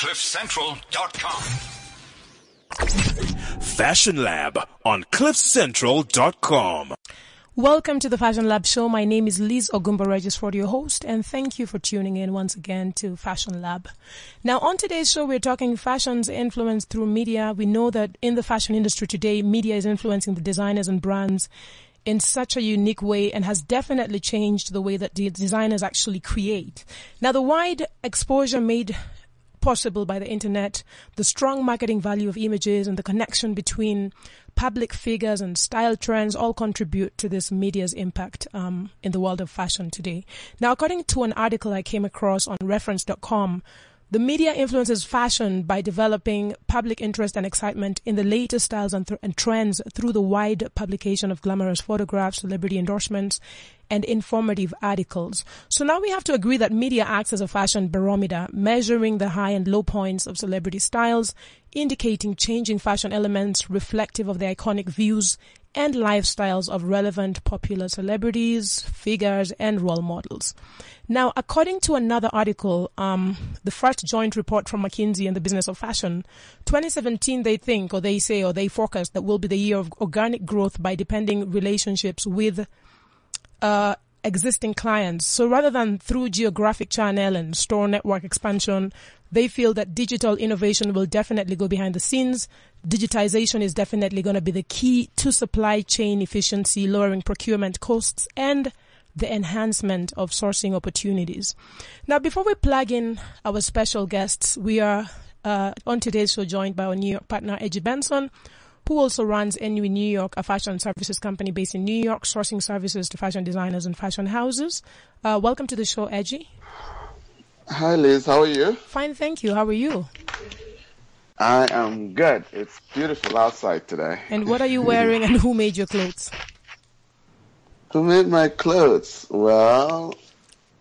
CliffCentral.com. Fashion Lab on CliffCentral.com. Welcome to the Fashion Lab show. My name is Liz Ogumba Registrar, your host, and thank you for tuning in once again to Fashion Lab. Now, on today's show, we're talking fashion's influence through media. We know that in the fashion industry today, media is influencing the designers and brands in such a unique way and has definitely changed the way that the designers actually create. Now, the wide exposure made possible by the internet, the strong marketing value of images and the connection between public figures and style trends all contribute to this media's impact um, in the world of fashion today. Now, according to an article I came across on reference.com, the media influences fashion by developing public interest and excitement in the latest styles and, th- and, trends through the wide publication of glamorous photographs, celebrity endorsements, and informative articles. So now we have to agree that media acts as a fashion barometer, measuring the high and low points of celebrity styles, indicating changing fashion elements reflective of the iconic views and lifestyles of relevant popular celebrities, figures, and role models. Now, according to another article, um, the first joint report from McKinsey and the Business of Fashion, 2017 they think, or they say, or they forecast that will be the year of organic growth by depending relationships with uh, existing clients. So rather than through geographic channel and store network expansion, they feel that digital innovation will definitely go behind the scenes. Digitization is definitely going to be the key to supply chain efficiency, lowering procurement costs and the enhancement of sourcing opportunities. Now, before we plug in our special guests, we are uh, on today's show joined by our New York partner, Edgy Benson, who also runs NUE New York, a fashion services company based in New York, sourcing services to fashion designers and fashion houses. Uh, welcome to the show, Edgy. Hi, Liz. How are you? Fine, thank you. How are you? I am good. It's beautiful outside today. And what are you wearing and who made your clothes? Who made my clothes? Well,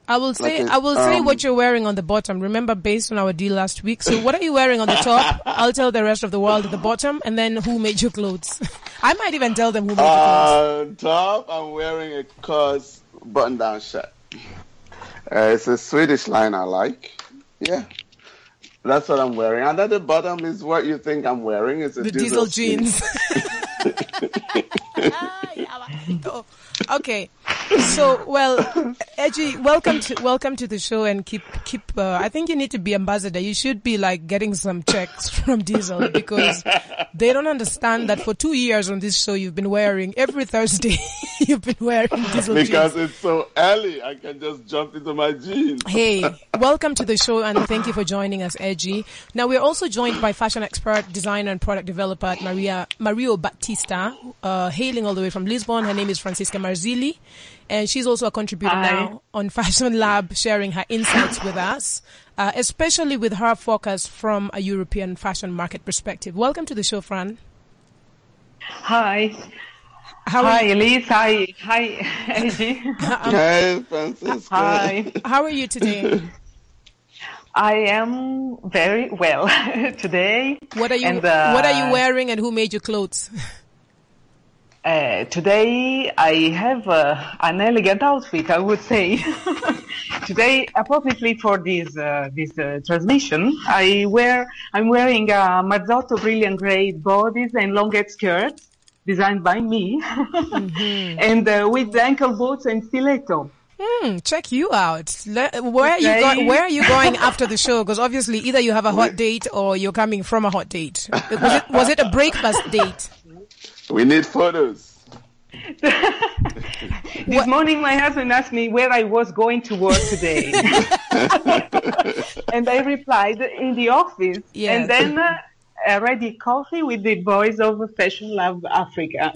I will say like I will um, say what you're wearing on the bottom. Remember, based on our deal last week. So, what are you wearing on the top? I'll tell the rest of the world at the bottom, and then who made your clothes. I might even tell them who made uh, your clothes. top, I'm wearing a COS button-down shirt. Uh, it's a Swedish line I like. Yeah. That's what I'm wearing. And at the bottom is what you think I'm wearing. It's a the diesel, diesel jeans. Ah, okay. So, well, Edgy, welcome to welcome to the show, and keep keep. Uh, I think you need to be ambassador. You should be like getting some checks from Diesel because they don't understand that for two years on this show you've been wearing every Thursday. you've been wearing Diesel because jeans. it's so early. I can just jump into my jeans. hey, welcome to the show, and thank you for joining us, Edgy. Now we're also joined by fashion expert, designer, and product developer Maria Mario Batista, uh, hailing all the way from Lisbon. Her name is Francisca Marzilli and she's also a contributor Hi. now on Fashion Lab, sharing her insights with us, uh, especially with her focus from a European fashion market perspective. Welcome to the show, Fran. Hi. How Hi, Elise. Hi. Hi, Angie. Hi, Francisco. Hi. How are you today? I am very well today. What are you and, uh, What are you wearing, and who made your clothes? Uh, today I have uh, an elegant outfit, I would say. today, appropriately for this uh, this uh, transmission, I wear I'm wearing a Marzotto brilliant gray bodice and longuette skirts designed by me, mm-hmm. and uh, with ankle boots and stiletto. Mm, check you out. where are you go- Where are you going after the show? Because obviously, either you have a hot date or you're coming from a hot date. Was it was it a breakfast date? We need photos. this what? morning, my husband asked me where I was going to work today, and I replied in the office. Yes. And then uh, a ready coffee with the boys of Fashion Lab Africa.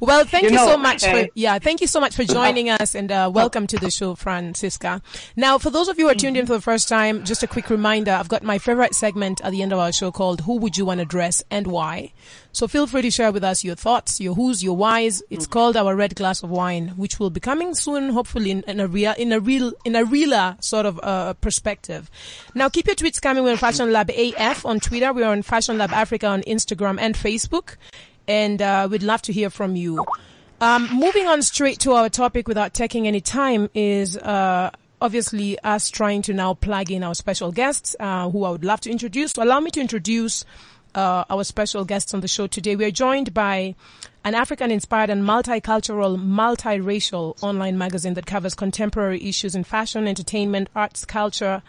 well, thank you, you know, so much uh, for yeah, thank you so much for joining us and uh, welcome to the show, Francisca. Now, for those of you who are tuned in for the first time, just a quick reminder: I've got my favorite segment at the end of our show called "Who Would You Want to Dress and Why." So feel free to share with us your thoughts, your who's, your whys. It's called our red glass of wine, which will be coming soon, hopefully in, in a real, in a real, in a realer sort of uh, perspective. Now keep your tweets coming. We're on Fashion Lab AF on Twitter. We're on Fashion Lab Africa on Instagram and Facebook, and uh, we'd love to hear from you. Um, moving on straight to our topic without taking any time is uh, obviously us trying to now plug in our special guests, uh, who I would love to introduce. So allow me to introduce uh, our special guests on the show today. We are joined by an African-inspired and multicultural, multiracial online magazine that covers contemporary issues in fashion, entertainment, arts, culture,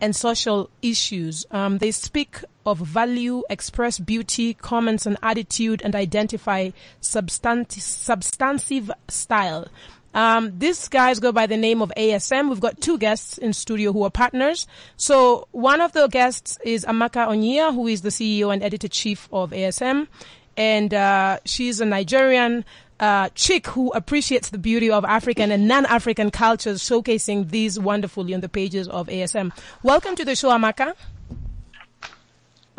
and social issues. Um, they speak of value, express beauty, comments on attitude, and identify substantive style. Um, these guys go by the name of ASM. We've got two guests in studio who are partners. So one of the guests is Amaka Onyia, who is the CEO and editor chief of ASM. And, uh, she's a Nigerian, uh, chick who appreciates the beauty of African and non-African cultures, showcasing these wonderfully on the pages of ASM. Welcome to the show, Amaka.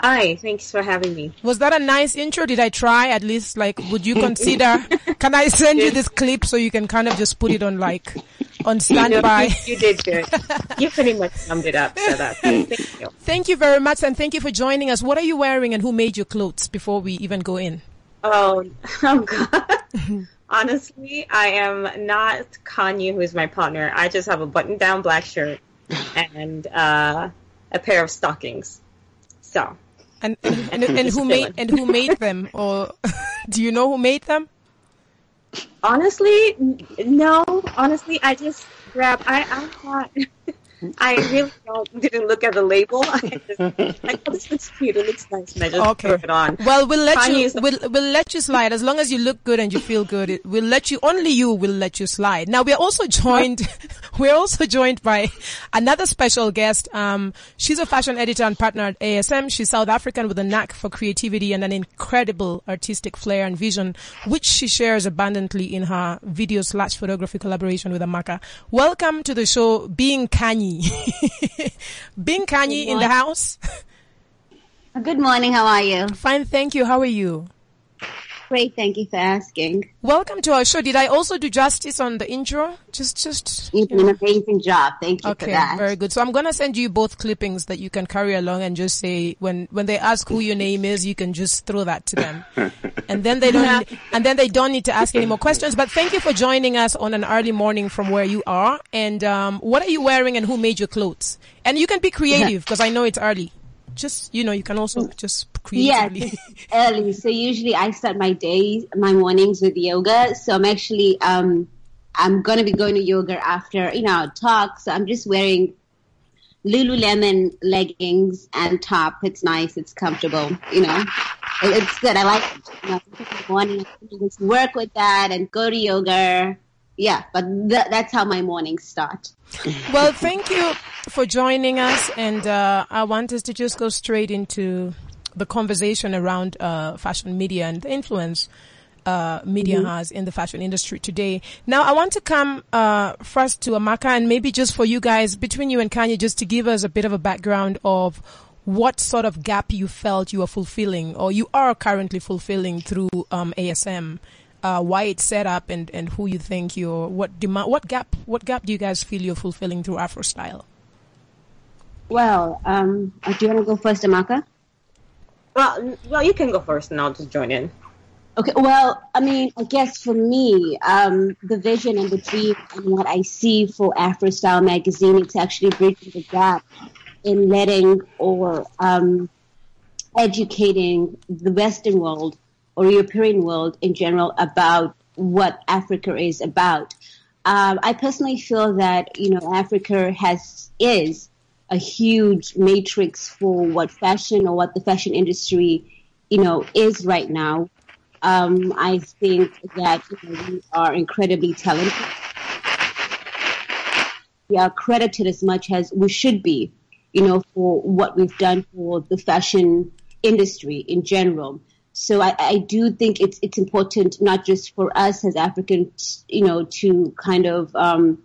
Hi, thanks for having me. Was that a nice intro? Did I try at least? Like, would you consider? can I send you this clip so you can kind of just put it on like on standby? You, know, you, you did good. you pretty much summed it up. So that thank you. Thank you very much, and thank you for joining us. What are you wearing, and who made your clothes? Before we even go in. Oh, oh God. Honestly, I am not Kanyi, who is my partner. I just have a button-down black shirt and uh, a pair of stockings. So and and, and, and who made and who made them, or do you know who made them? Honestly, no. Honestly, I just grabbed. I I thought. I really don't, didn't look at the label. I just, like, oh, this looks cute. It looks nice, and I just okay. threw it on. Well, we'll let you. We'll, we'll let you slide as long as you look good and you feel good. It, we'll let you. Only you will let you slide. Now we are also joined. we're also joined by another special guest. Um, she's a fashion editor and partner at ASM. She's South African with a knack for creativity and an incredible artistic flair and vision, which she shares abundantly in her video slash photography collaboration with Amaka. Welcome to the show, being Kanyi. Bing Kanyi in the house. Good morning. How are you? Fine, thank you. How are you? Great. Thank you for asking. Welcome to our show. Did I also do justice on the intro? Just, just. You did an amazing job. Thank you okay, for that. very good. So I'm gonna send you both clippings that you can carry along and just say when when they ask who your name is, you can just throw that to them, and then they don't and then they don't need to ask any more questions. But thank you for joining us on an early morning from where you are. And um, what are you wearing and who made your clothes? And you can be creative because I know it's early just you know you can also just creatively yeah early. So usually i start my days my mornings with yoga. So i'm actually um i'm going to be going to yoga after you know talk so i'm just wearing lululemon leggings and top. It's nice. It's comfortable you know. It's good. I like it. You know, morning just work with that and go to yoga yeah, but th- that's how my mornings start. well, thank you for joining us, and uh, I want us to just go straight into the conversation around uh, fashion media and the influence uh, media mm-hmm. has in the fashion industry today. Now, I want to come uh, first to Amaka, and maybe just for you guys, between you and Kanyi, just to give us a bit of a background of what sort of gap you felt you are fulfilling, or you are currently fulfilling through um, ASM uh, why it's set up and, and who you think you're what demand what gap what gap do you guys feel you're fulfilling through Afro style? Well, um, do you want to go first, Amaka? Well, well, you can go first, and I'll just join in. Okay. Well, I mean, I guess for me, um, the vision and the dream and what I see for Afro Style magazine, it's actually bridging the gap in letting or um, educating the Western world or European world in general about what Africa is about. Um, I personally feel that you know Africa has is a huge matrix for what fashion or what the fashion industry you know is right now. Um, I think that you know, we are incredibly talented. We are credited as much as we should be, you know, for what we've done for the fashion industry in general. So I, I do think it's it's important not just for us as Africans, you know, to kind of um,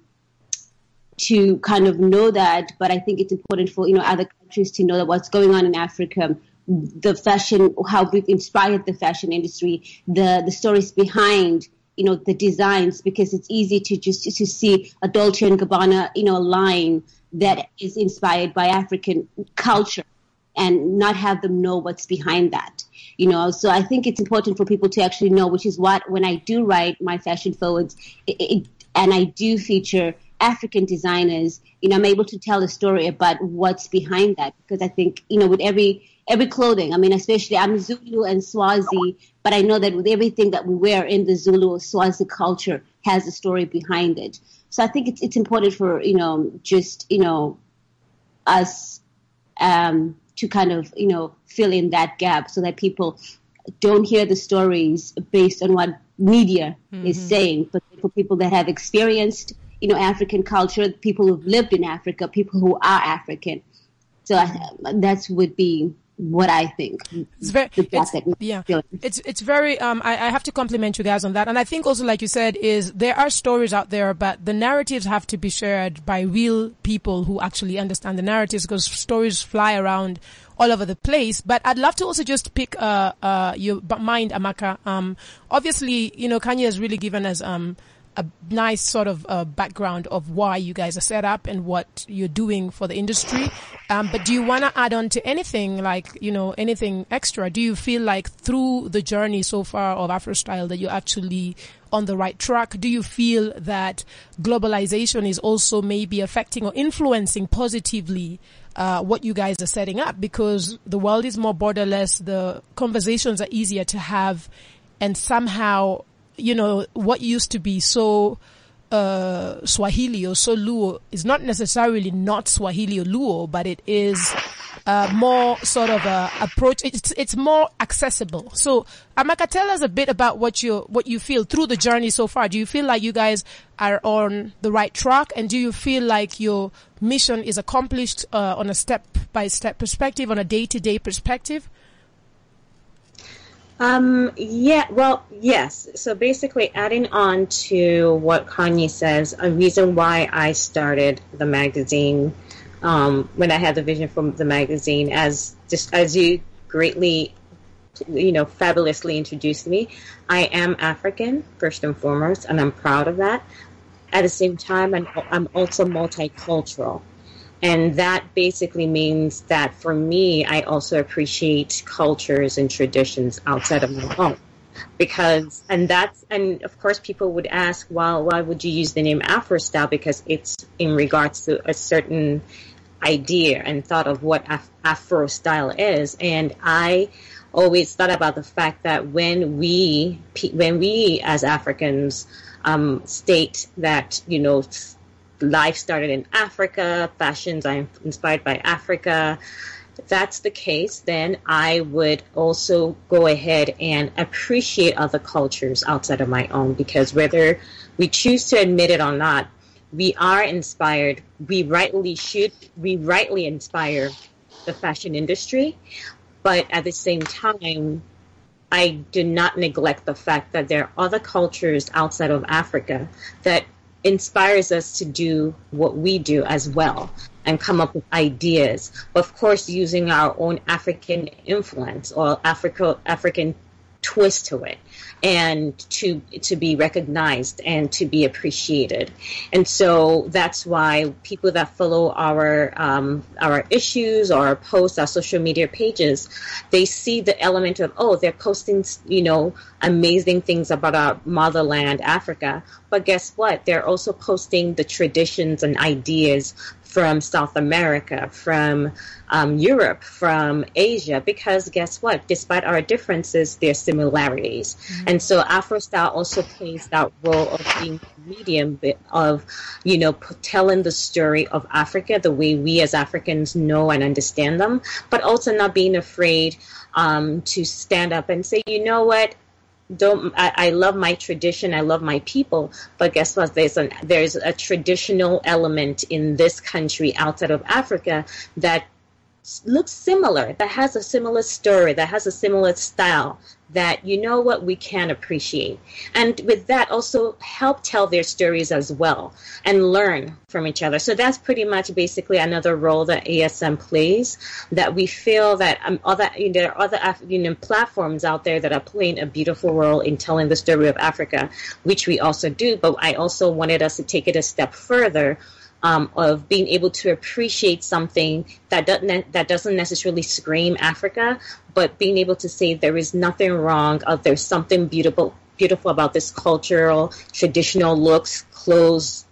to kind of know that, but I think it's important for you know other countries to know that what's going on in Africa, the fashion, how we've inspired the fashion industry, the the stories behind you know the designs, because it's easy to just to see a Dolce and Gabbana you know line that is inspired by African culture and not have them know what's behind that you know so i think it's important for people to actually know which is what when i do write my fashion forwards it, it, and i do feature African designers, you know, I'm able to tell a story about what's behind that because I think, you know, with every every clothing, I mean, especially I'm Zulu and Swazi, but I know that with everything that we wear in the Zulu or Swazi culture has a story behind it. So I think it's it's important for you know just you know us um, to kind of you know fill in that gap so that people don't hear the stories based on what media mm-hmm. is saying, but for people that have experienced you know African culture, people who've lived in Africa, people who are African. So I, that would be what I think. It's very, it's, yeah, it's, it's very, um, I, I have to compliment you guys on that. And I think also, like you said, is there are stories out there, but the narratives have to be shared by real people who actually understand the narratives because stories fly around all over the place. But I'd love to also just pick, uh, uh, your mind, Amaka. Um, obviously, you know, Kanyi has really given us, um, a nice sort of uh, background of why you guys are set up and what you're doing for the industry. Um, but do you want to add on to anything like, you know, anything extra? Do you feel like through the journey so far of AfroStyle that you're actually on the right track? Do you feel that globalization is also maybe affecting or influencing positively uh, what you guys are setting up because the world is more borderless. The conversations are easier to have and somehow you know, what used to be so uh, Swahili or so Luo is not necessarily not Swahili or Luo, but it is uh, more sort of a approach. It's it's more accessible. So, Amaka, tell us a bit about what you what you feel through the journey so far. Do you feel like you guys are on the right track, and do you feel like your mission is accomplished uh, on a step by step perspective, on a day to day perspective? Um, yeah, well, yes. So basically, adding on to what Kanyi says, a reason why I started the magazine um, when I had the vision for the magazine, as just as you greatly, you know, fabulously introduced me, I am African first and foremost, and I'm proud of that. At the same time, I'm, I'm also multicultural. And that basically means that for me, I also appreciate cultures and traditions outside of my own. Because, and that's, and of course people would ask, well, why would you use the name Afro style? Because it's in regards to a certain idea and thought of what Af- Afro style is. And I always thought about the fact that when we, when we as Africans, um, state that, you know, life started in Africa, fashions I'm inspired by Africa. If that's the case, then I would also go ahead and appreciate other cultures outside of my own because whether we choose to admit it or not, we are inspired. We rightly should, we rightly inspire the fashion industry. But at the same time, I do not neglect the fact that there are other cultures outside of Africa that inspires us to do what we do as well and come up with ideas. Of course, using our own African influence or Africa, African twist to it and to to be recognized and to be appreciated. And so that's why people that follow our um, our issues or our posts, our social media pages, they see the element of oh, they're posting you know amazing things about our motherland, Africa. But guess what? They're also posting the traditions and ideas from South America, from um, Europe, from Asia, because guess what? Despite our differences, there are similarities. Mm-hmm. And so Afro style also plays that role of being medium of, you know, telling the story of Africa the way we as Africans know and understand them, but also not being afraid um, to stand up and say, you know what? Don't I, I, love my tradition i love my people but guess what? There's an there's a traditional element in this country outside of africa that looks similar that has a similar story that has a similar style that you know what we can appreciate. And with that also help tell their stories as well and learn from each other. So that's pretty much basically another role that asm plays that we feel that um, other you know, there are other you know, platforms out there that are playing a beautiful role in telling the story of africa which we also do. But i also wanted us to take it a step further um, of being able to appreciate something that doesn't that doesn't necessarily scream Africa, but being able to say there is nothing wrong, or there's something beautiful beautiful about this cultural traditional looks, clothes,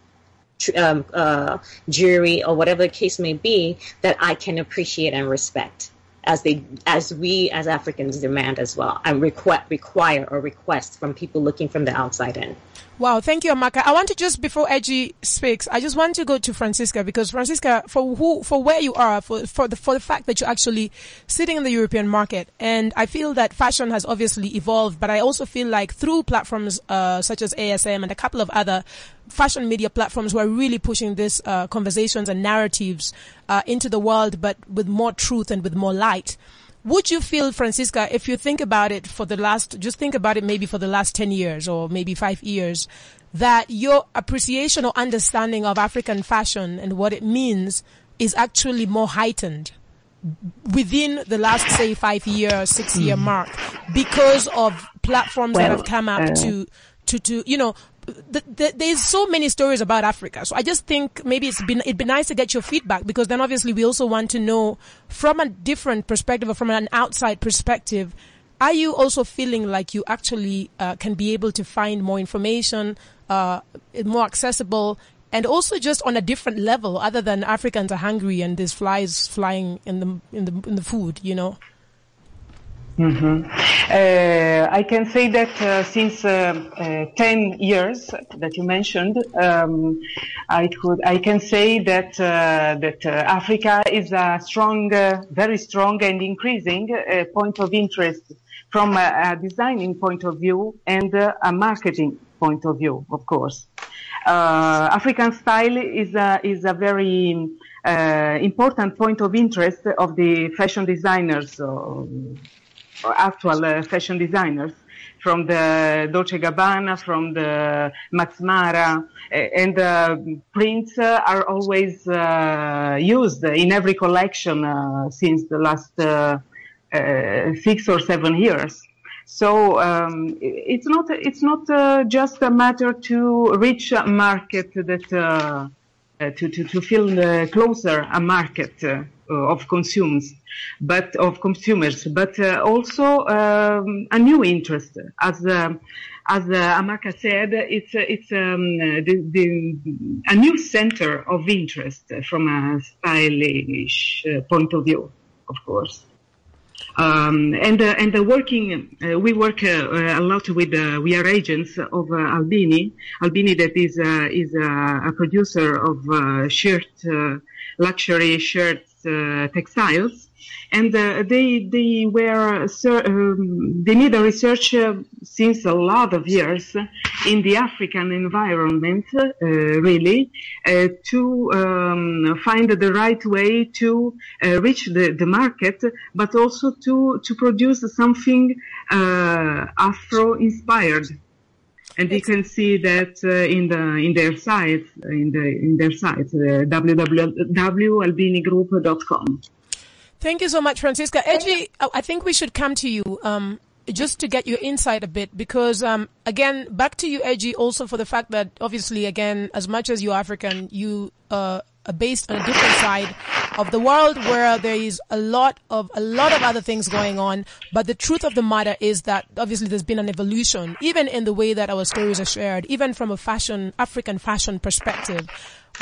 um, uh, jewelry or whatever the case may be that I can appreciate and respect as they as we as Africans demand as well and request require or request from people looking from the outside in. Wow, thank you, Amaka. I want to just before Edgy speaks, I just want to go to Francisca because Francisca, for who, for where you are, for for the for the fact that you're actually sitting in the European market, and I feel that fashion has obviously evolved, but I also feel like through platforms uh, such as ASM and a couple of other fashion media platforms who are really pushing these uh, conversations and narratives uh, into the world, but with more truth and with more light. Would you feel, Francisca, if you think about it for the last, just think about it maybe for the last 10 years or maybe five years, that your appreciation or understanding of African fashion and what it means is actually more heightened within the last, say, five year, six year mm-hmm. mark because of platforms well, that have come up uh, to, to, to, you know, the, the, there's so many stories about Africa. So I just think maybe it's been, it'd be nice to get your feedback because then obviously we also want to know from a different perspective or from an outside perspective, are you also feeling like you actually uh, can be able to find more information, uh, more accessible, and also just on a different level other than Africans are hungry and there's flies flying in the in the in the food, you know? Mm-hmm. Uh, I can say that uh, since uh, uh 10 years that you mentioned, um, I could I can say that uh, that uh, Africa is a strong, very strong and increasing point of interest from a, a, designing point of view and a marketing point of view, of course. African style is a, is a very important point of interest of the fashion designers actual uh, fashion designers from the Dolce Gabbana, from the Max Mara, and uh, prints uh, are always uh, used in every collection uh, since the last uh, six or seven years. So um, it's not it's not just a matter to reach a market that to, to to feel closer a market uh, of consumers, but of consumers, but uh, also um, a new interest. As uh, as Amaka said, it's it's um, the, the, a new center of interest from a stylish point of view, of course. Um, and uh, and uh, working, uh, we work a lot with we are agents of Albini. Albini that is is a producer of shirt luxury shirts uh, textiles, and uh, they they were um, they need a research uh, since a lot of years in the African environment, really, to um, find the right way to reach the, the market, but also to to produce something Afro-inspired and you can see that uh, in the in their site in the in their site uh, www.albinigroup.com. Thank you so much, Francisca. Edgy, I think we should come to you um, just to get your insight a bit because um, again, back to you, Edgy, also for the fact that obviously, again, as much as you're African, you uh, based on a different side of the world where there is a lot of a lot of other things going on. But the truth of the matter is that obviously there's been an evolution, even in the way that our stories are shared, even from a fashion African fashion perspective.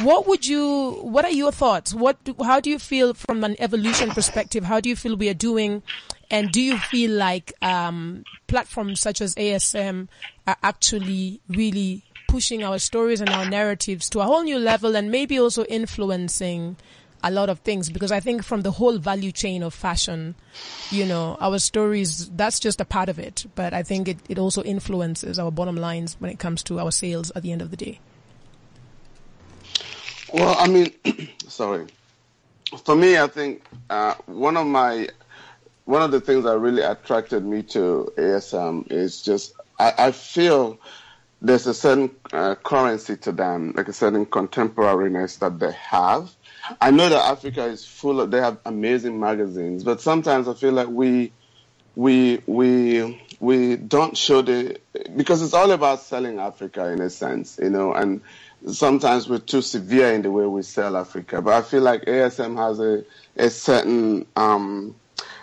What would you? What are your thoughts? What? How do you feel from an evolution perspective? How do you feel we are doing? And do you feel like um, platforms such as ASM are actually really pushing our stories and our narratives to a whole new level, and maybe also influencing a lot of things because I think from the whole value chain of fashion, you know, our stories, that's just a part of it. But I think it, it also influences our bottom lines when it comes to our sales at the end of the day. Well, I mean, sorry. For me, I think uh, one of my one of the things that really attracted me to ASM is just I, I feel there's a certain uh, currency to them, like a certain contemporariness that they have I know that Africa is full of, they have amazing magazines, but sometimes I feel like we, we, we, we don't show the, because it's all about selling Africa in a sense, you know, and sometimes we're too severe in the way we sell Africa. But I feel like ASM has a, a certain, um,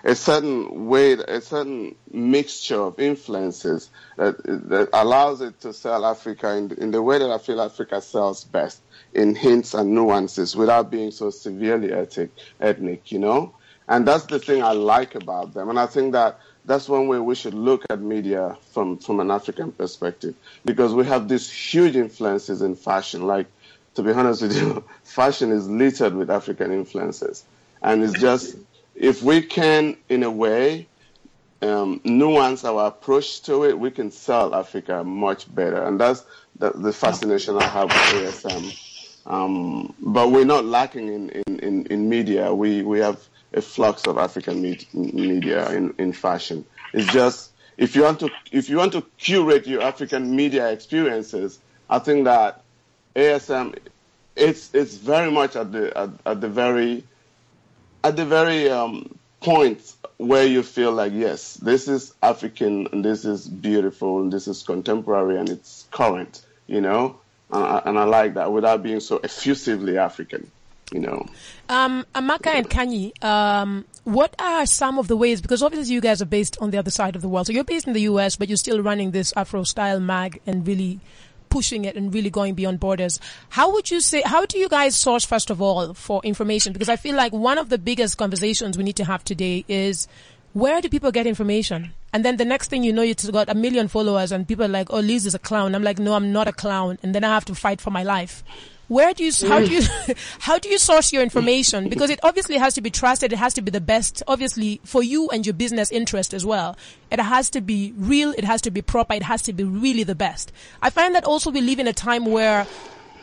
a certain way, a certain mixture of influences that, that allows it to sell Africa in, in the way that I feel Africa sells best, in hints and nuances, without being so severely ethnic, ethnic, you know. And that's the thing I like about them, and I think that that's one way we should look at media from, from an African perspective because we have these huge influences in fashion. Like, to be honest with you, fashion is littered with African influences. And it's just, if we can, in a way, um, nuance our approach to it, we can sell Africa much better. And that's the, the fascination I have with ASM. Um, but we're not lacking in, in, in, in media. We, we have a flux of African media in, in fashion. It's just if you want to if you want to curate your African media experiences, I think that ASM it's it's very much at the at, at the very at the very um, point where you feel like yes, this is African and this is beautiful and this is contemporary and it's current, you know, and I, and I like that without being so effusively African you know. Um, Amaka and Kanye, um, what are some of the ways, because obviously you guys are based on the other side of the world. So you're based in the US, but you're still running this Afro style mag and really pushing it and really going beyond borders. How would you say, how do you guys source first of all for information? Because I feel like one of the biggest conversations we need to have today is where do people get information? And then the next thing you know, you've got a million followers and people are like, oh, Liz is a clown. I'm like, no, I'm not a clown. And then I have to fight for my life. Where do you, how do you, how do you source your information? Because it obviously has to be trusted. It has to be the best, obviously, for you and your business interest as well. It has to be real. It has to be proper. It has to be really the best. I find that also we live in a time where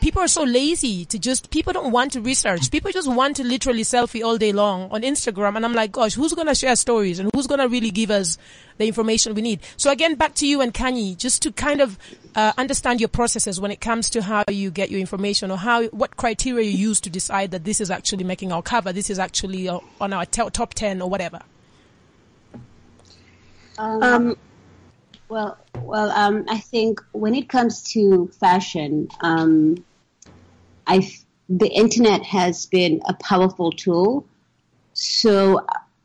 people are so lazy to just, people don't want to research. People just want to literally selfie all day long on Instagram. And I'm like, gosh, who's going to share stories and who's going to really give us the information we need? So again, back to you and Kanyi, just to kind of uh, understand your processes when it comes to how you get your information or how, what criteria you use to decide that this is actually making our cover, this is actually uh, on our t- top 10 or whatever. Um, um, well, well, um, I think when it comes to fashion, um, I the internet has been a powerful tool. So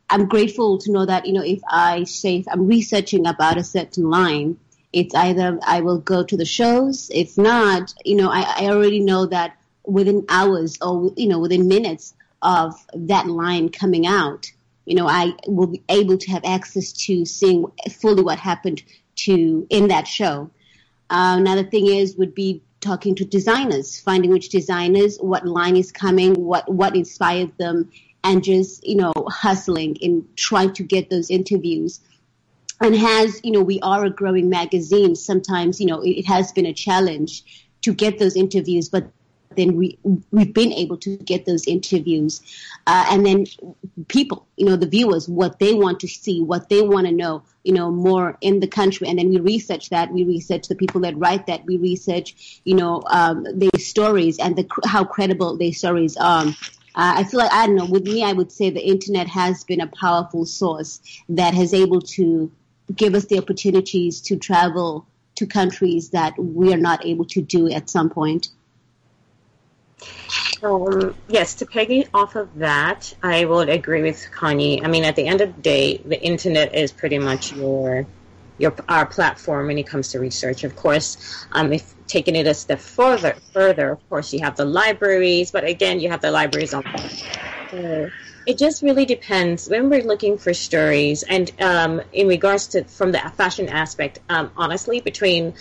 I'm grateful to know that you know if I say if I'm researching about a certain line, it's either I will go to the shows. If not, you know, I, I already know that within hours or you know within minutes of that line coming out, you know, I will be able to have access to seeing fully what happened to in that show. Uh, another thing is would be talking to designers, finding which designers, what line is coming, what what inspired them, and just you know hustling and trying to get those interviews. And has you know we are a growing magazine. Sometimes you know it, it has been a challenge to get those interviews, but then we we've been able to get those interviews, uh, and then people, you know, the viewers, what they want to see, what they want to know, you know, more in the country, and then we research that. We research the people that write that. We research, you know, um, their stories and the how credible their stories are. Uh, I feel like I don't know. With me, I would say the internet has been a powerful source that has able to give us the opportunities to travel to countries that we are not able to do at some point. Um, yes, to piggy off of that, I would agree with Kanyi. I mean, at the end of the day, the internet is pretty much your your our platform when it comes to research. Of course, um, if taking it a step further, further, of course, you have the libraries, but again, you have the libraries on. It just really depends when we're looking for stories, and um, in regards to from the fashion aspect, um, honestly, between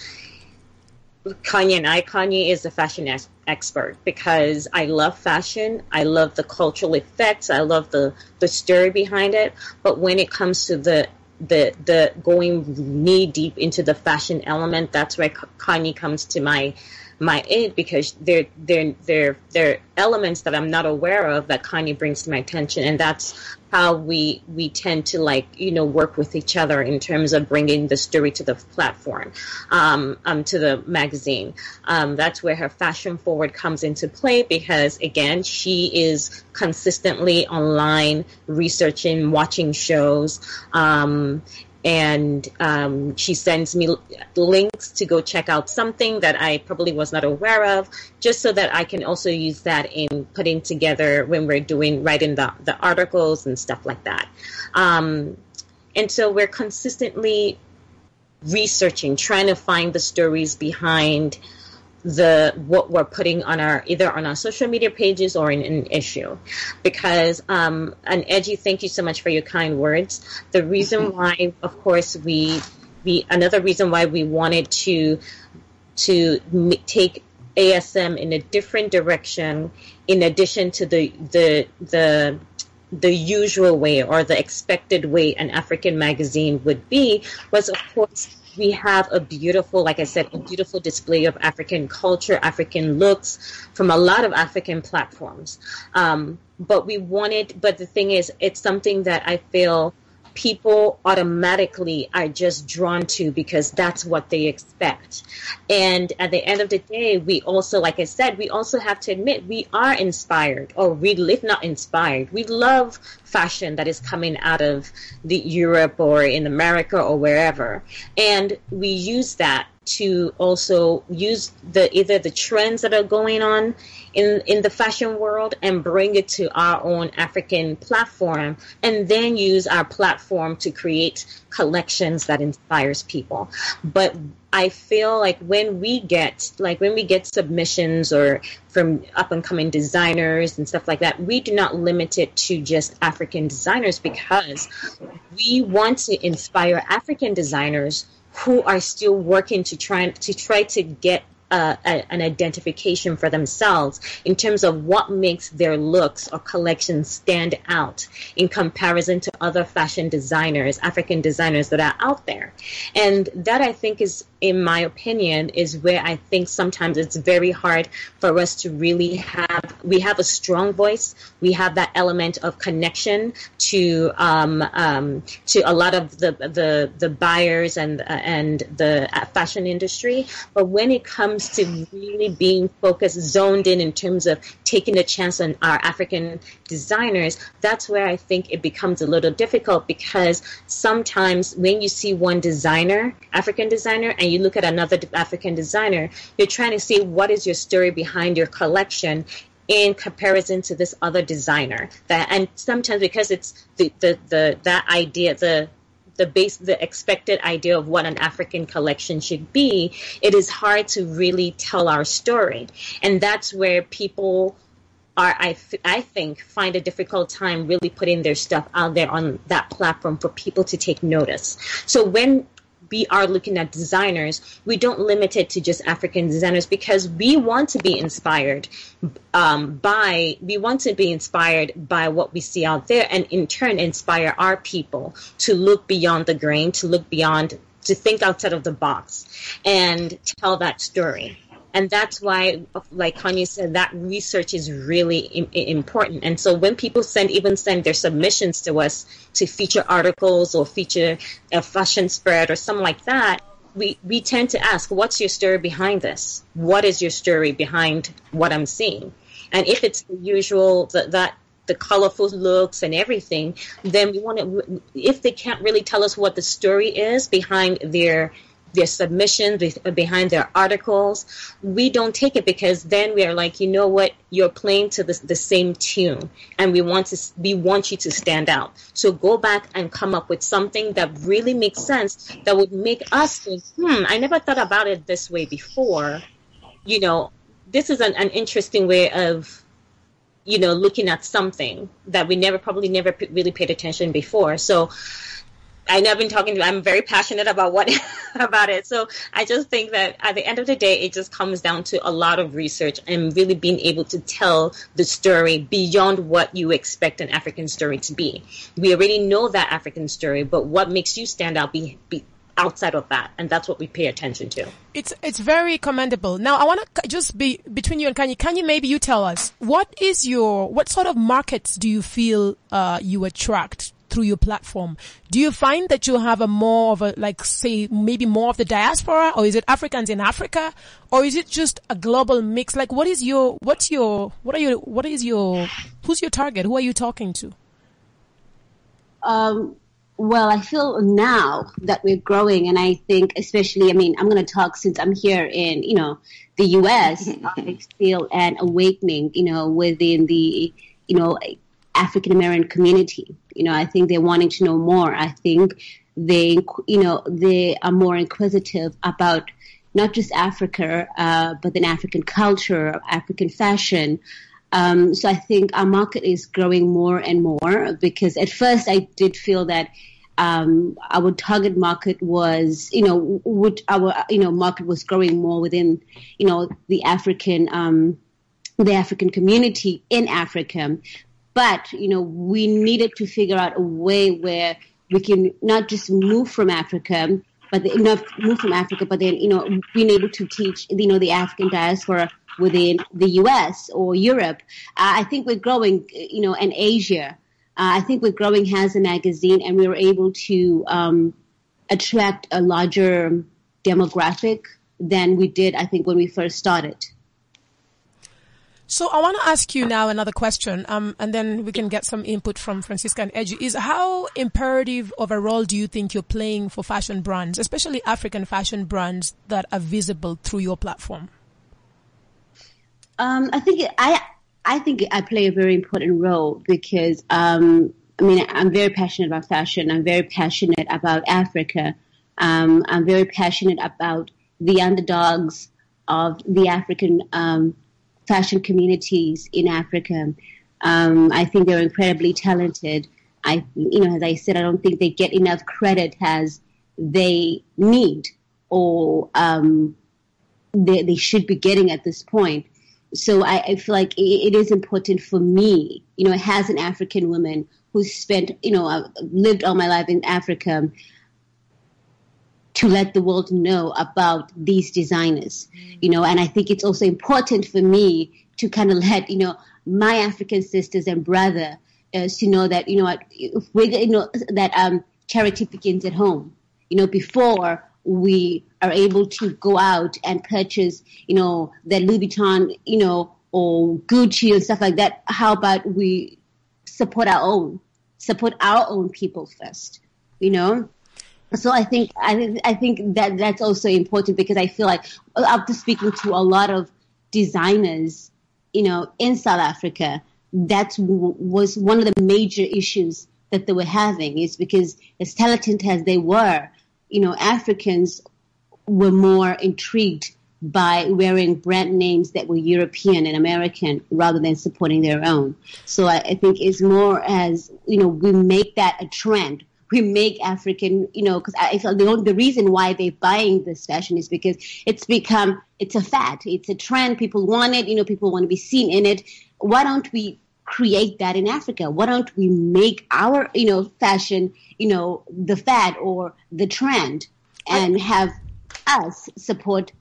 Kanyi and I, Kanyi is a fashion ex- expert because I love fashion. I love the cultural effects. I love the, the story behind it. But when it comes to the the the going knee deep into the fashion element, that's where Kanyi comes to my my aid because they're they're they're elements that I'm not aware of that Kanyi brings to my attention, and that's how we we tend to like you know work with each other in terms of bringing the story to the platform, um, um to the magazine. Um, that's where her fashion forward comes into play because again she is consistently online researching, watching shows. Um, and um, she sends me links to go check out something that I probably was not aware of, just so that I can also use that in putting together when we're doing writing the, the articles and stuff like that. Um, and so we're consistently researching, trying to find the stories behind the what we're putting on our either on our social media pages or in an issue. Because um and edgy thank you so much for your kind words. The reason why of course we we another reason why we wanted to to m- take asm in a different direction in addition to the the the the usual way or the expected way an African magazine would be was, of course, we have a beautiful, like I said, a beautiful display of African culture, African looks from a lot of African platforms. Um, but we wanted, but the thing is, it's something that I feel people automatically are just drawn to because that's what they expect. And at the end of the day, we also, like I said, we also have to admit we are inspired or we live not inspired. We love fashion that is coming out of the Europe or in America or wherever. And we use that to also use the either the trends that are going on in in the fashion world and bring it to our own African platform and then use our platform to create collections that inspires people. But I feel like when we get like when we get submissions or from up and coming designers and stuff like that, we do not limit it to just African designers because we want to inspire African designers who are still working to try to try to get uh, a, an identification for themselves in terms of what makes their looks or collections stand out in comparison to other fashion designers, African designers that are out there. And that I think is, in my opinion, is where I think sometimes it's very hard for us to really have, we have a strong voice. We have that element of connection to, um, um, to a lot of the, the, the buyers and, uh, and the fashion industry. But when it comes to really being focused, zoned in in terms of taking a chance on our African designers, that's where I think it becomes a little difficult because sometimes when you see one designer, African designer, and you look at another African designer, you're trying to see what is your story behind your collection in comparison to this other designer. That and sometimes because it's the the, the that idea the the base the expected idea of what an African collection should be, it is hard to really tell our story. And that's where people are, I, I think, find a difficult time really putting their stuff out there on that platform for people to take notice. So when we are looking at designers, we don't limit it to just African designers because we want to be inspired um, by, we want to be inspired by what we see out there and in turn inspire our people to look beyond the grain, to look beyond, to think outside of the box and tell that story and that's why like kanyi said that research is really Im- important. And so when people send even send their submissions to us to feature articles or feature a fashion spread or something like that we we tend to ask what's your story behind this? What is your story behind what i'm seeing? And if it's the usual that that the colorful looks and everything then we want to if they can't really tell us what the story is behind their their submissions behind their articles. We don't take it because then we are like, you know what, you're playing to the, the same tune, and we want to we want you to stand out. So go back and come up with something that really makes sense that would make us think, hmm, I never thought about it this way before. You know, this is an, an interesting way of you know looking at something that we never probably never really paid attention before. So I know I've been talking to. I'm very passionate about what about it. So I just think that at the end of the day, it just comes down to a lot of research and really being able to tell the story beyond what you expect an African story to be. We already know that African story, but what makes you stand out be, be outside of that, and that's what we pay attention to. It's it's very commendable. Now, I want to just be between you and Kanyi. Kanyi, maybe you tell us what is your what sort of markets do you feel uh, you attract through your platform. Do you find that you have a more of a, like, say, maybe more of the diaspora, or is it Africans in Africa, or is it just a global mix? Like, what is your, what's your, what are your, what is your, who's your target? Who are you talking to? Um, well, I feel now that we're growing, and I think, especially, I mean, I'm going to talk since I'm here in, you know, the U.S. I feel an awakening, you know, within the, you know, African American community. You know, I think they're wanting to know more. I think they, you know, they are more inquisitive about not just Africa, uh, but then African culture, African fashion. Um, so I think our market is growing more and more because at first I did feel that um, our target market was, you know, would our you know market was growing more within, you know, the African um, the African community in Africa, but you know we needed to figure out a way where we can not just move from Africa, but the, not move from Africa, but then you know being able to teach you know the African diaspora within the U.S. or Europe. Uh, I think we're growing, you know, in Asia. Uh, I think we're Growing has a magazine, and we were able to um, attract a larger demographic than we did, I think, when we first started. So I want to ask you now another question, um, and then we can get some input from Francisca and Edgy. Is how imperative of a role do you think you're playing for fashion brands, especially African fashion brands that are visible through your platform? Um, I think I I think I play a very important role because, um, I mean, I'm very passionate about fashion. I'm very passionate about Africa. Um, I'm very passionate about the underdogs of the African um, fashion communities in Africa. Um, I think they're incredibly talented. I, you know, as I said, I don't think they get enough credit as they need or um, they, they should be getting at this point so I, I feel like it, it is important for me, you know, as an African woman who's spent, you know, I've lived all my life in Africa, to let the world know about these designers, you know, and I think it's also important for me to kind of let, you know, my African sisters and brother uh, to know that, you know, if we, you know, that um, charity begins at home. You know, before we are able to go out and purchase, you know, the Louis Vuitton, you know, or Gucci and stuff like that. How about we support our own, support our own people first, you know? So I think I, I think that that's also important because I feel like after speaking to a lot of designers, you know, in South Africa, that was one of the major issues that they were having is because as talented as they were, you know, Africans were more intrigued by wearing brand names that were European and American rather than supporting their own. So I, I think it's more as, you know, we make that a trend we make African, you know, because I feel the, the reason why they're buying this fashion is because it's become, it's a fad, it's a trend. People want it, you know, people want to be seen in it. Why don't we create that in Africa? Why don't we make our, you know, fashion, you know, the fad or the trend and have us support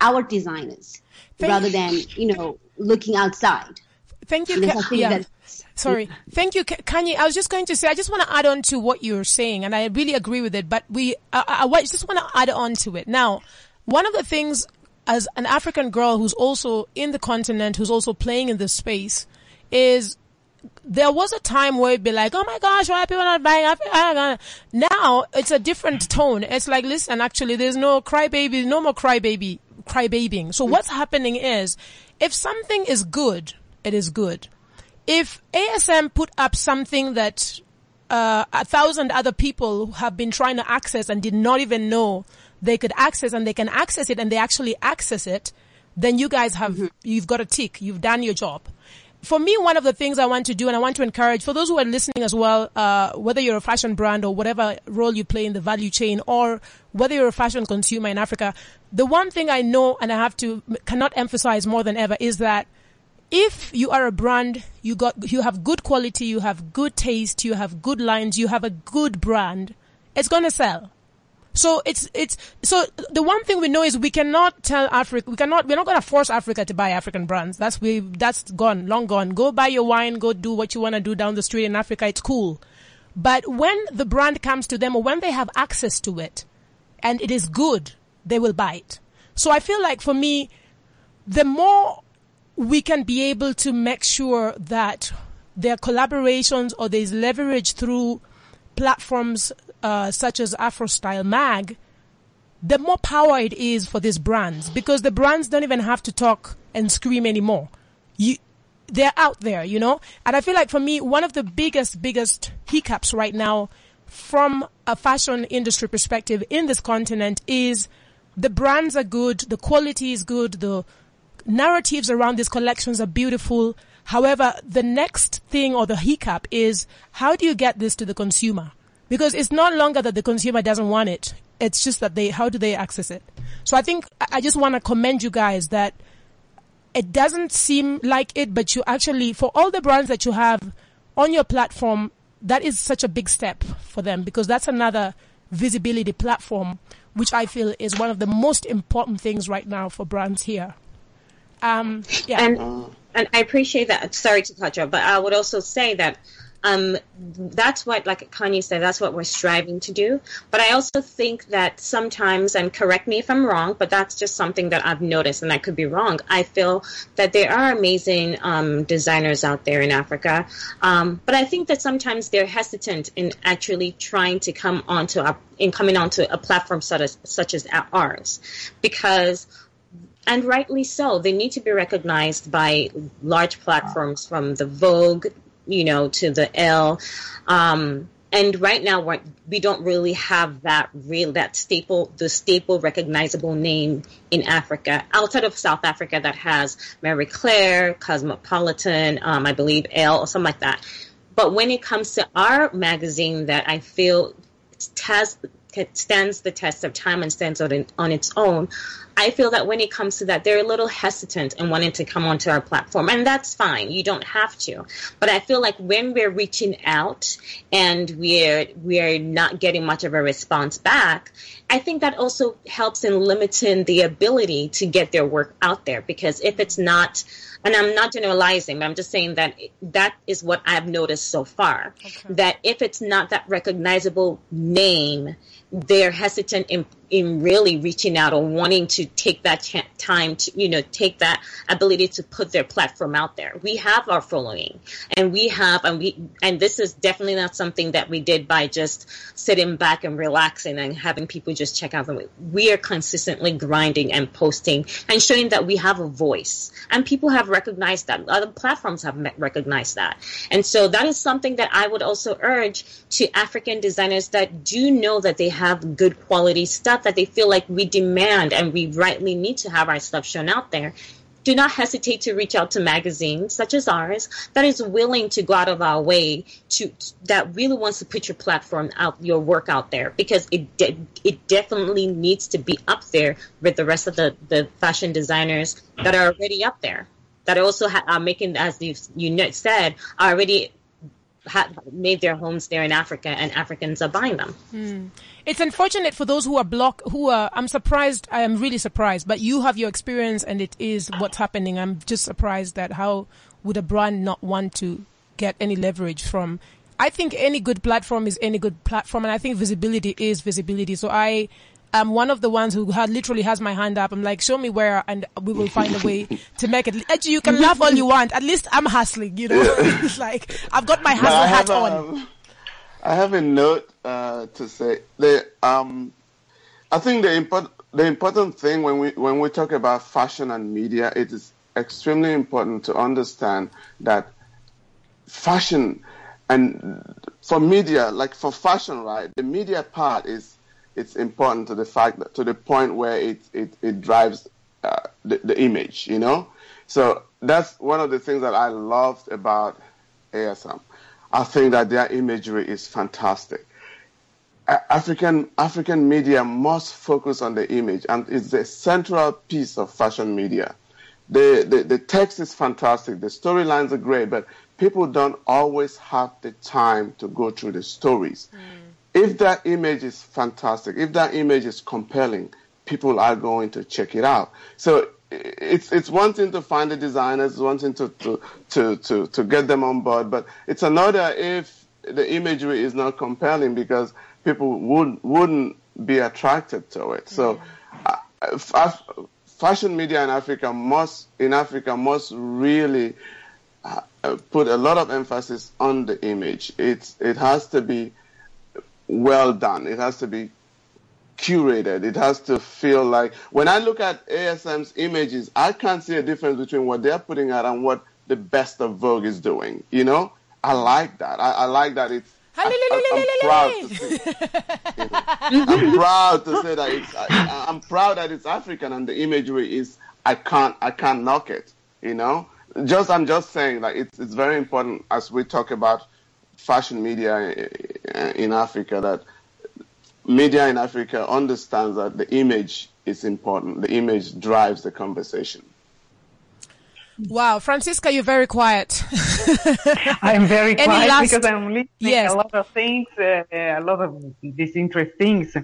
our designers Thank rather than, you know, looking outside. Thank you. Ka- yeah. Sorry. Thank you, Kanyi. I was just going to say, I just want to add on to what you're saying, and I really agree with it, but we, I, I just want to add on to it. Now, one of the things as an African girl who's also in the continent, who's also playing in this space, is there was a time where it'd be like, oh my gosh, why are people not buying Africa? Ah, ah, ah. Now it's a different tone. It's like, listen, actually, there's no crybaby, no more crybaby, crybabying. So what's happening is, if something is good, it is good. If ASM put up something that uh, a thousand other people have been trying to access and did not even know they could access and they can access it and they actually access it, then you guys have, mm-hmm. you've got a tick. You've done your job for me, one of the things I want to do and I want to encourage for those who are listening as well, uh, whether you're a fashion brand or whatever role you play in the value chain or whether you're a fashion consumer in Africa, the one thing I know and I have to, cannot emphasize more than ever is that if you are a brand, you got, you have good quality, you have good taste, you have good lines, you have a good brand, it's gonna sell. So it's, it's, so the one thing we know is we cannot tell Africa, we cannot, we're not to force Africa to buy African brands. That's, we, that's gone, long gone. Go buy your wine, go do what you want to do down the street in Africa. It's cool. But when the brand comes to them or when they have access to it and it is good, they will buy it. So I feel like for me, the more we can be able to make sure that there are collaborations or there's leverage through platforms uh, such as AfroStyle Mag, the more power it is for these brands because the brands don't even have to talk and scream anymore. You, they're out there, you know? And I feel like for me, one of the biggest, biggest hiccups right now from a fashion industry perspective in this continent is the brands are good, the quality is good, the narratives around these collections are beautiful. However, the next thing or the hiccup is how do you get this to the consumer? Because it's not longer that the consumer doesn't want it. It's just that they, how do they access it? So I think I just want to commend you guys that it doesn't seem like it, but you actually, for all the brands that you have on your platform, that is such a big step for them because that's another visibility platform, which I feel is one of the most important things right now for brands here. Um, yeah. And, and I appreciate that. Sorry to cut you off, but I would also say that um, that's what, like Kanyi said, that's what we're striving to do. But I also think that sometimes, and correct me if I'm wrong, but that's just something that I've noticed, and I could be wrong. I feel that there are amazing um, designers out there in Africa, um, but I think that sometimes they're hesitant in actually trying to come onto a, in coming onto a platform such as, such as ours, because and rightly so. They need to be recognized by large platforms from the Vogue you know, to the Elle. Um, and right now we don't really have that real that staple the staple recognizable name in Africa outside of South Africa that has Marie Claire, Cosmopolitan, um, I believe Elle or something like that. But when it comes to our magazine, that I feel has stands the test of time and stands on, on its own, I feel that when it comes to that, they're a little hesitant in wanting to come onto our platform, and that's fine. You don't have to. But I feel like when we're reaching out and we're we're not getting much of a response back, I think that also helps in limiting the ability to get their work out there. Because if it's not and I'm not generalizing, but I'm just saying that that is what I've noticed so far. Okay. That if it's not that recognizable name, they're hesitant in in really reaching out or wanting to take that time to you know take that ability to put their platform out there we have our following and we have and we and this is definitely not something that we did by just sitting back and relaxing and having people just check out we are consistently grinding and posting and showing that we have a voice and people have recognized that. Other platforms have recognized that. And so that is something that i would also urge to african designers that do know that they have good quality stuff that they feel like we demand and we rightly need to have our stuff shown out there, do not hesitate to reach out to magazines such as ours that is willing to go out of our way to that really wants to put your platform out your work out there because it de- it definitely needs to be up there with the rest of the the fashion designers that are already up there that also ha- are making as you you said are already ha- made their homes there in Africa and Africans are buying them. Mm. It's unfortunate for those who are block, who are, I'm surprised, I am really surprised, but you have your experience and it is what's happening. I'm just surprised that how would a brand not want to get any leverage from I think any good platform is any good platform, and I think visibility is visibility. So I am one of the ones who had, literally has my hand up. I'm like, show me where, and we will find a way to make it. You can laugh all you want. At least I'm hustling, you know. it's like I've got my hustle hat on. Um, I have a note uh, to say. The um, I think the important the important thing when we when we talk about fashion and media, it is extremely important to understand that fashion and for media, like for fashion, right? The media part is it's important to the fact that to the point where it it, it drives uh, the, the image, you know. So that's one of the things that I loved about ASM. I think that their imagery is fantastic. African African media must focus on the image, and it's the central piece of fashion media. The, the, the text is fantastic, the storylines are great, but people don't always have the time to go through the stories. Mm. If that image is fantastic, if that image is compelling, people are going to check it out. So it's it's one thing to find the designers, one thing to, to, to, to, to get them on board, but it's another if the imagery is not compelling because people would wouldn't be attracted to it. So, uh, fashion media in Africa must in Africa must really uh, put a lot of emphasis on the image. It's it has to be well done. It has to be curated. It has to feel like when I look at ASM's images, I can't see a difference between what they're putting out and what the best of Vogue is doing. You know, I like that. I, I like that it's. I, am proud to say. I'm proud to say that it's. I, I'm proud that it's African and the imagery is. I can't. I can't knock it. You know, just I'm just saying that it's it's very important as we talk about fashion media Uh, in Africa that media in Africa understands that the image is important. The image drives the conversation. Wow, Francisca, you're very quiet. I'm very quiet last... because I'm listening yes. a lot of things, uh, a lot of these interesting things.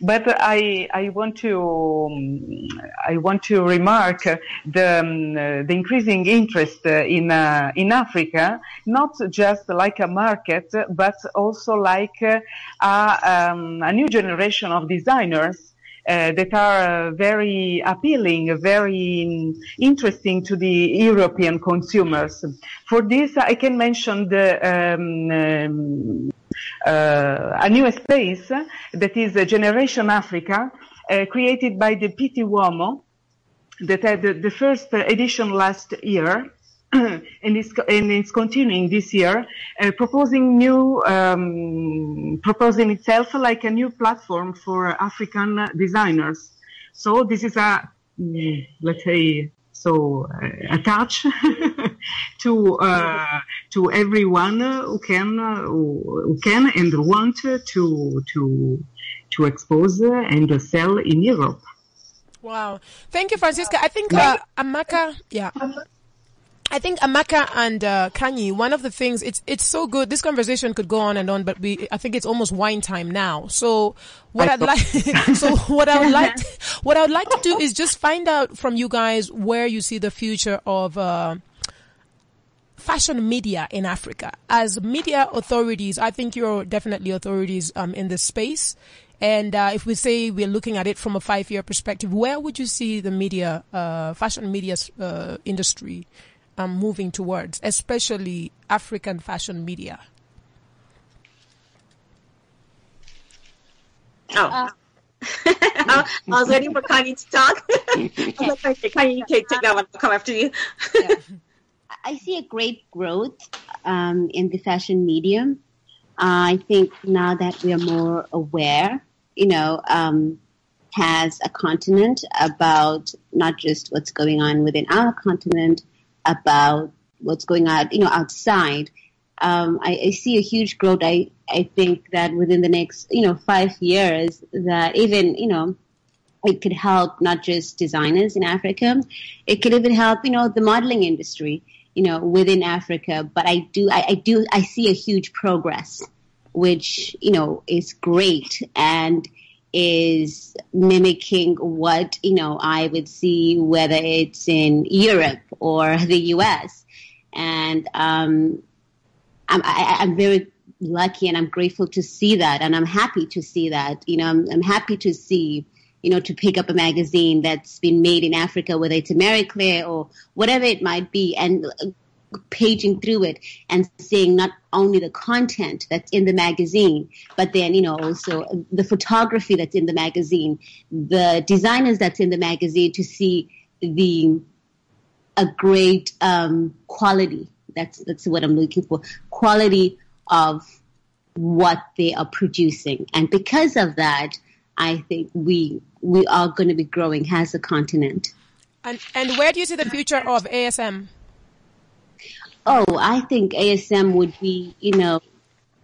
But I, I want to, um, I want to remark the, um, uh, the increasing interest in uh, in Africa, not just like a market, but also like uh, a, um, a new generation of designers uh, that are uh, very appealing, very interesting to the European consumers. For this, I can mention the um, um, uh, a new space that is Generation Africa, uh, created by the Pitti Uomo, that had the first edition last year. and, it's, and it's continuing this year, uh, proposing new, um, proposing itself like a new platform for African designers. So this is a, mm, let's say, so uh, a touch to uh, to everyone who can who can and want to to to expose and sell in Europe. Wow! Thank you, Francisca. I think uh, Amaka, yeah. I think Amaka and uh, Kanyi, one of the things it's it's so good. This conversation could go on and on, but we I think it's almost wine time now. So what I'd like, so what I would like, to, what I would like to do is just find out from you guys where you see the future of. Uh, fashion media in Africa. As media authorities, I think you're definitely authorities um, in this space. And uh, if we say we're looking at it from a five-year perspective, where would you see the media, uh, fashion media uh, industry um, moving towards, especially African fashion media? Oh. Uh, I was waiting for Kanyi to talk. I was like, okay, Kanyi, you can take that one. I'll come after you. yeah. I see a great growth um, in the fashion medium. Uh, I think now that we are more aware, you know, um, as a continent about not just what's going on within our continent, about what's going on, you know, outside. Um, I, I, see a huge growth. I, I think that within the next, you know, five years that even, you know, it could help not just designers in Africa. It could even help, you know, the modeling industry, you know, within Africa. But I do, I, I do, I see a huge progress, which, you know, is great. And is mimicking what, you know, I would see whether it's in Europe or the US. And, um, I'm, I, am very lucky and I'm grateful to see that. And I'm happy to see that. You know, I'm, I'm happy to see, you know, to pick up a magazine that's been made in Africa, whether it's a Marie Claire or whatever it might be, and paging through it and seeing not only the content that's in the magazine, but then, you know, also the photography that's in the magazine, the designers that's in the magazine to see the, a great, um, quality. That's, that's what I'm looking for. Quality of what they are producing. And because of that, I think we, we are going to be growing as a continent. And, and where do you see the future of ASM? Oh, I think ASM would be, you know,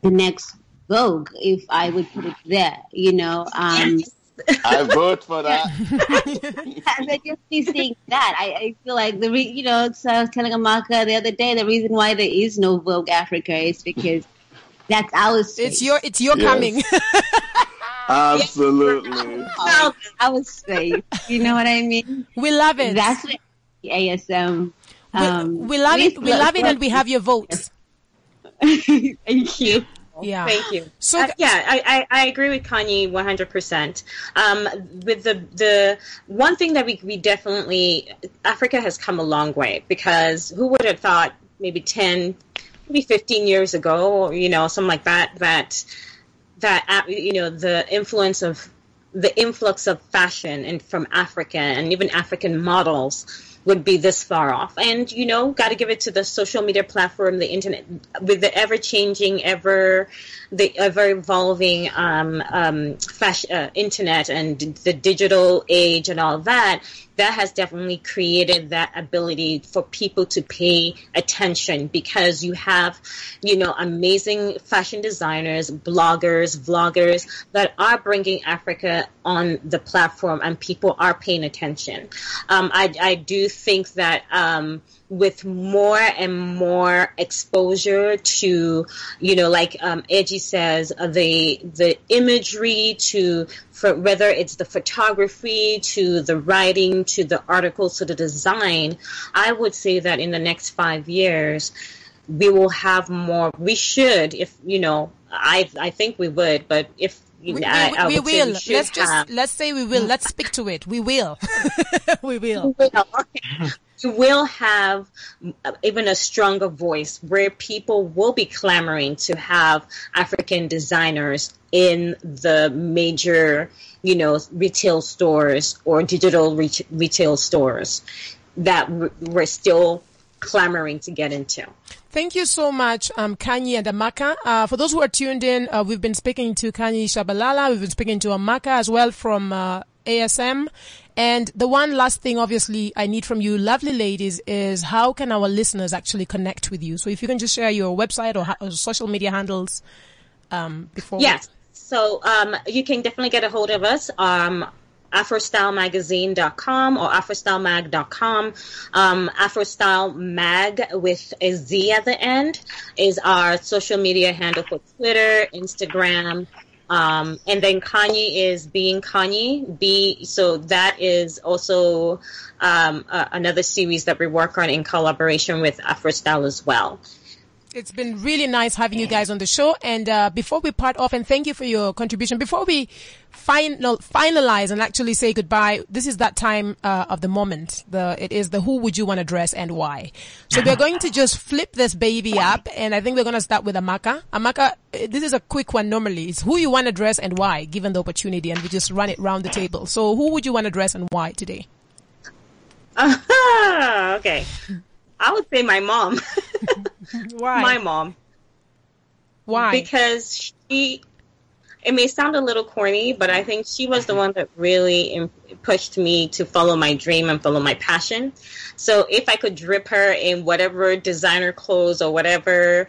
the next Vogue if I would put it there, you know. Um, I vote for that. I just be seeing that. I, I feel like the, re- you know, so I was telling Amaka the other day, the reason why there is no Vogue Africa is because that's our space. It's your, it's your yes. coming. Absolutely. Our space. You know what I mean? We love it. That's what ASM um, we, we, love it. We love it, and we have your votes. Thank you. Yeah. Thank you. So uh, yeah, I, I, I, agree with Kanyi 100%. Um, with the, the one thing that we, we definitely, Africa has come a long way because who would have thought maybe 10, maybe 15 years ago, or, you know, something like that, that that uh, you know the influence of the influx of fashion and from Africa and even African models would be this far off. And you know, got to give it to the social media platform, the internet, with the ever changing, ever the ever evolving um, um, fashion, uh, internet and the digital age and all that that has definitely created that ability for people to pay attention because you have, you know, amazing fashion designers, bloggers, vloggers that are bringing Africa on the platform and people are paying attention. Um, I, I do think that, um, with more and more exposure to, you know, like um, Edgy says, uh, the the imagery to for whether it's the photography to the writing to the articles to the design, I would say that in the next five years we will have more. We should, if you know, I I think we would, but if we, we, I, I we will. let's just have. let's say we will. Let's speak to it. We will. we will. you will have even a stronger voice where people will be clamoring to have African designers in the major, you know, retail stores or digital re- retail stores that we're still clamoring to get into. Thank you so much, um, Kanyi and Amaka. Uh, for those who are tuned in, uh, we've been speaking to Kanyi Shabalala. We've been speaking to Amaka as well from uh, ASM. And the one last thing, obviously, I need from you, lovely ladies, is how can our listeners actually connect with you? So if you can just share your website or, or social media handles um, before. Yes. So um, you can definitely get a hold of us. Um, AfroStyleMagazine.com or AfroStyleMag.com. Um, AfroStyle Mag with a Z at the end is our social media handle for Twitter, Instagram, um, and then Kanyi is being Kanyi. B. So that is also um, uh, another series that we work on in collaboration with AfroStyle as well. It's been really nice having you guys on the show. And uh, before we part off, and thank you for your contribution. Before we final finalize and actually say goodbye, this is that time uh, of the moment. The it is the who would you want to dress and why. So we're going to just flip this baby up, and I think we're going to start with Amaka. Amaka, uh, this is a quick one. Normally, it's who you want to dress and why, given the opportunity, and we just run it round the table. So who would you want to dress and why today? Uh, okay. I would say my mom. Why? my mom. why? Because she, it may sound a little corny, but I think she was the one that really pushed me to follow my dream and follow my passion. So if I could drip her in whatever designer clothes or whatever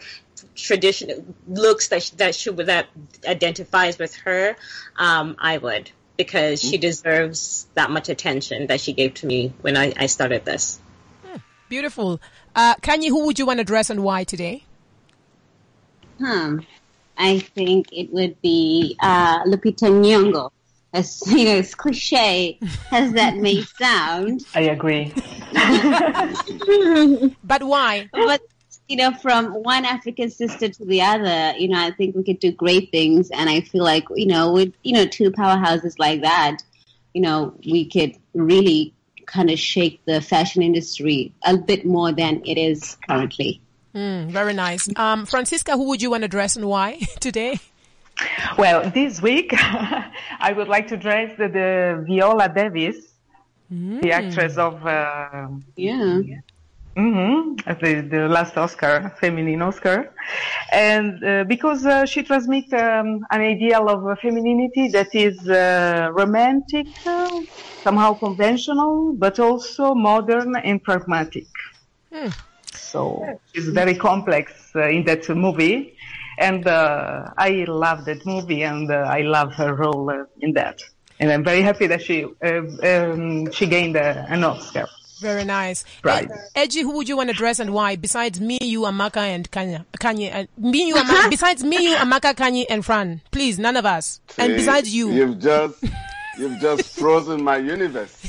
traditional looks that she, that she that identifies with her, um, I would because she deserves that much attention that she gave to me when I, I started this. Beautiful. Uh, Kanyi, who would you want to dress and why today? Hmm. I think it would be uh, Lupita Nyong'o. As you know, as cliche as that may sound, I agree. But why? but you know, from one African sister to the other, you know, I think we could do great things, and I feel like you know, with you know, two powerhouses like that, you know, we could really kind of shake the fashion industry a bit more than it is currently. Mm, very nice. Um, Francisca, who would you want to dress and why today? Well, this week I would like to dress the, the Viola Davis, the actress of uh, Yeah. Hmm the, the last Oscar, feminine Oscar, and uh, because uh, she transmits um, an ideal of uh, femininity that is uh, romantic, uh, somehow conventional, but also modern and pragmatic. So she's very complex uh, in that movie, and uh, I love that movie, and uh, I love her role uh, in that. And I'm very happy that she uh, um, she gained uh, an Oscar. Very nice. Eh, right. Ed- Edgy, who would you want to dress and why? Besides me, you, Amaka, and Kanyi. Kanyi. And me, you, Amaka, besides me, you, Amaka, Kanyi, and Fran. Please, none of us. And besides you. You've just you've just frozen my universe.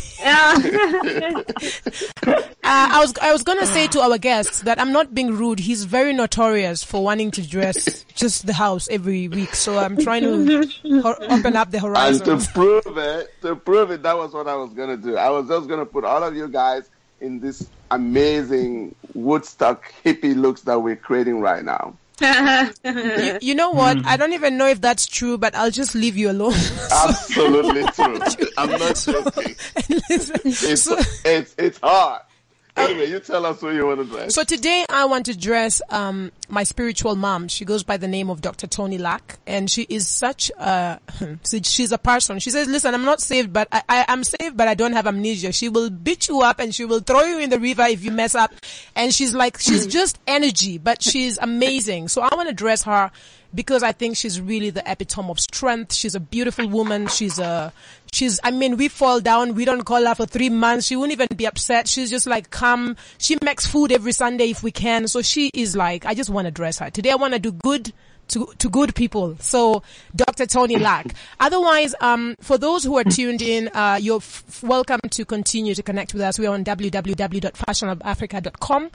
Uh, I was I was gonna say to our guests that I'm not being rude. He's very notorious for wanting to dress just the house every week. So I'm trying to ho- open up the horizon. And to prove it, to prove it, that was what I was gonna do. I was just gonna put all of you guys in this amazing Woodstock hippie looks that we're creating right now. You, you know what? Hmm. I don't even know if that's true, but I'll just leave you alone. Absolutely true. I'm not joking. Listen, It's, so- it's, it's hard. Anyway, you tell us who you want to dress. So today I want to dress um, my spiritual mom. She goes by the name of Dr. Tony Lack, and she is such a she's a person. She says, "Listen, I'm not saved, but I, I am saved, but I don't have amnesia." She will beat you up and she will throw you in the river if you mess up. And she's like, she's just energy, but she's amazing. So I want to dress her because I think she's really the epitome of strength. She's a beautiful woman. She's a, she's, I mean, we fall down. We don't call her for three months. She wouldn't even be upset. She's just like, come. She makes food every Sunday if we can. So she is like, I just want to dress her. Today I want to do good to, to good people. So Dr. Tony Lack. Otherwise, um, for those who are tuned in, uh, you're f- welcome to continue to connect with us. We're on www.fashionofafrica.com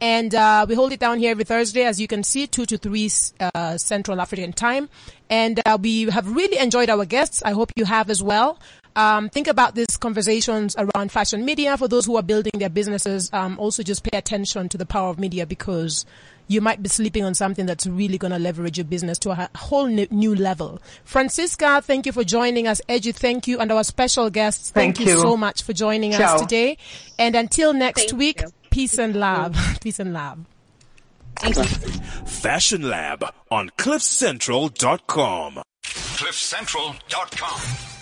and, uh, we hold it down here every Thursday, as you can see, two to three, uh, Central African time. And, uh, we have really enjoyed our guests. I hope you have as well. Um, think about these conversations around fashion media for those who are building their businesses. Um, also just pay attention to the power of media because you might be sleeping on something that's really going to leverage your business to a whole new, new level. Francisca, thank you for joining us. Edgy, thank you. And our special guests, thank, Thank you. you. so much for joining us today. And until next Thank week, you. peace and love. peace and love. Thank you. Fashion Lab on CliffCentral.com. CliffCentral.com.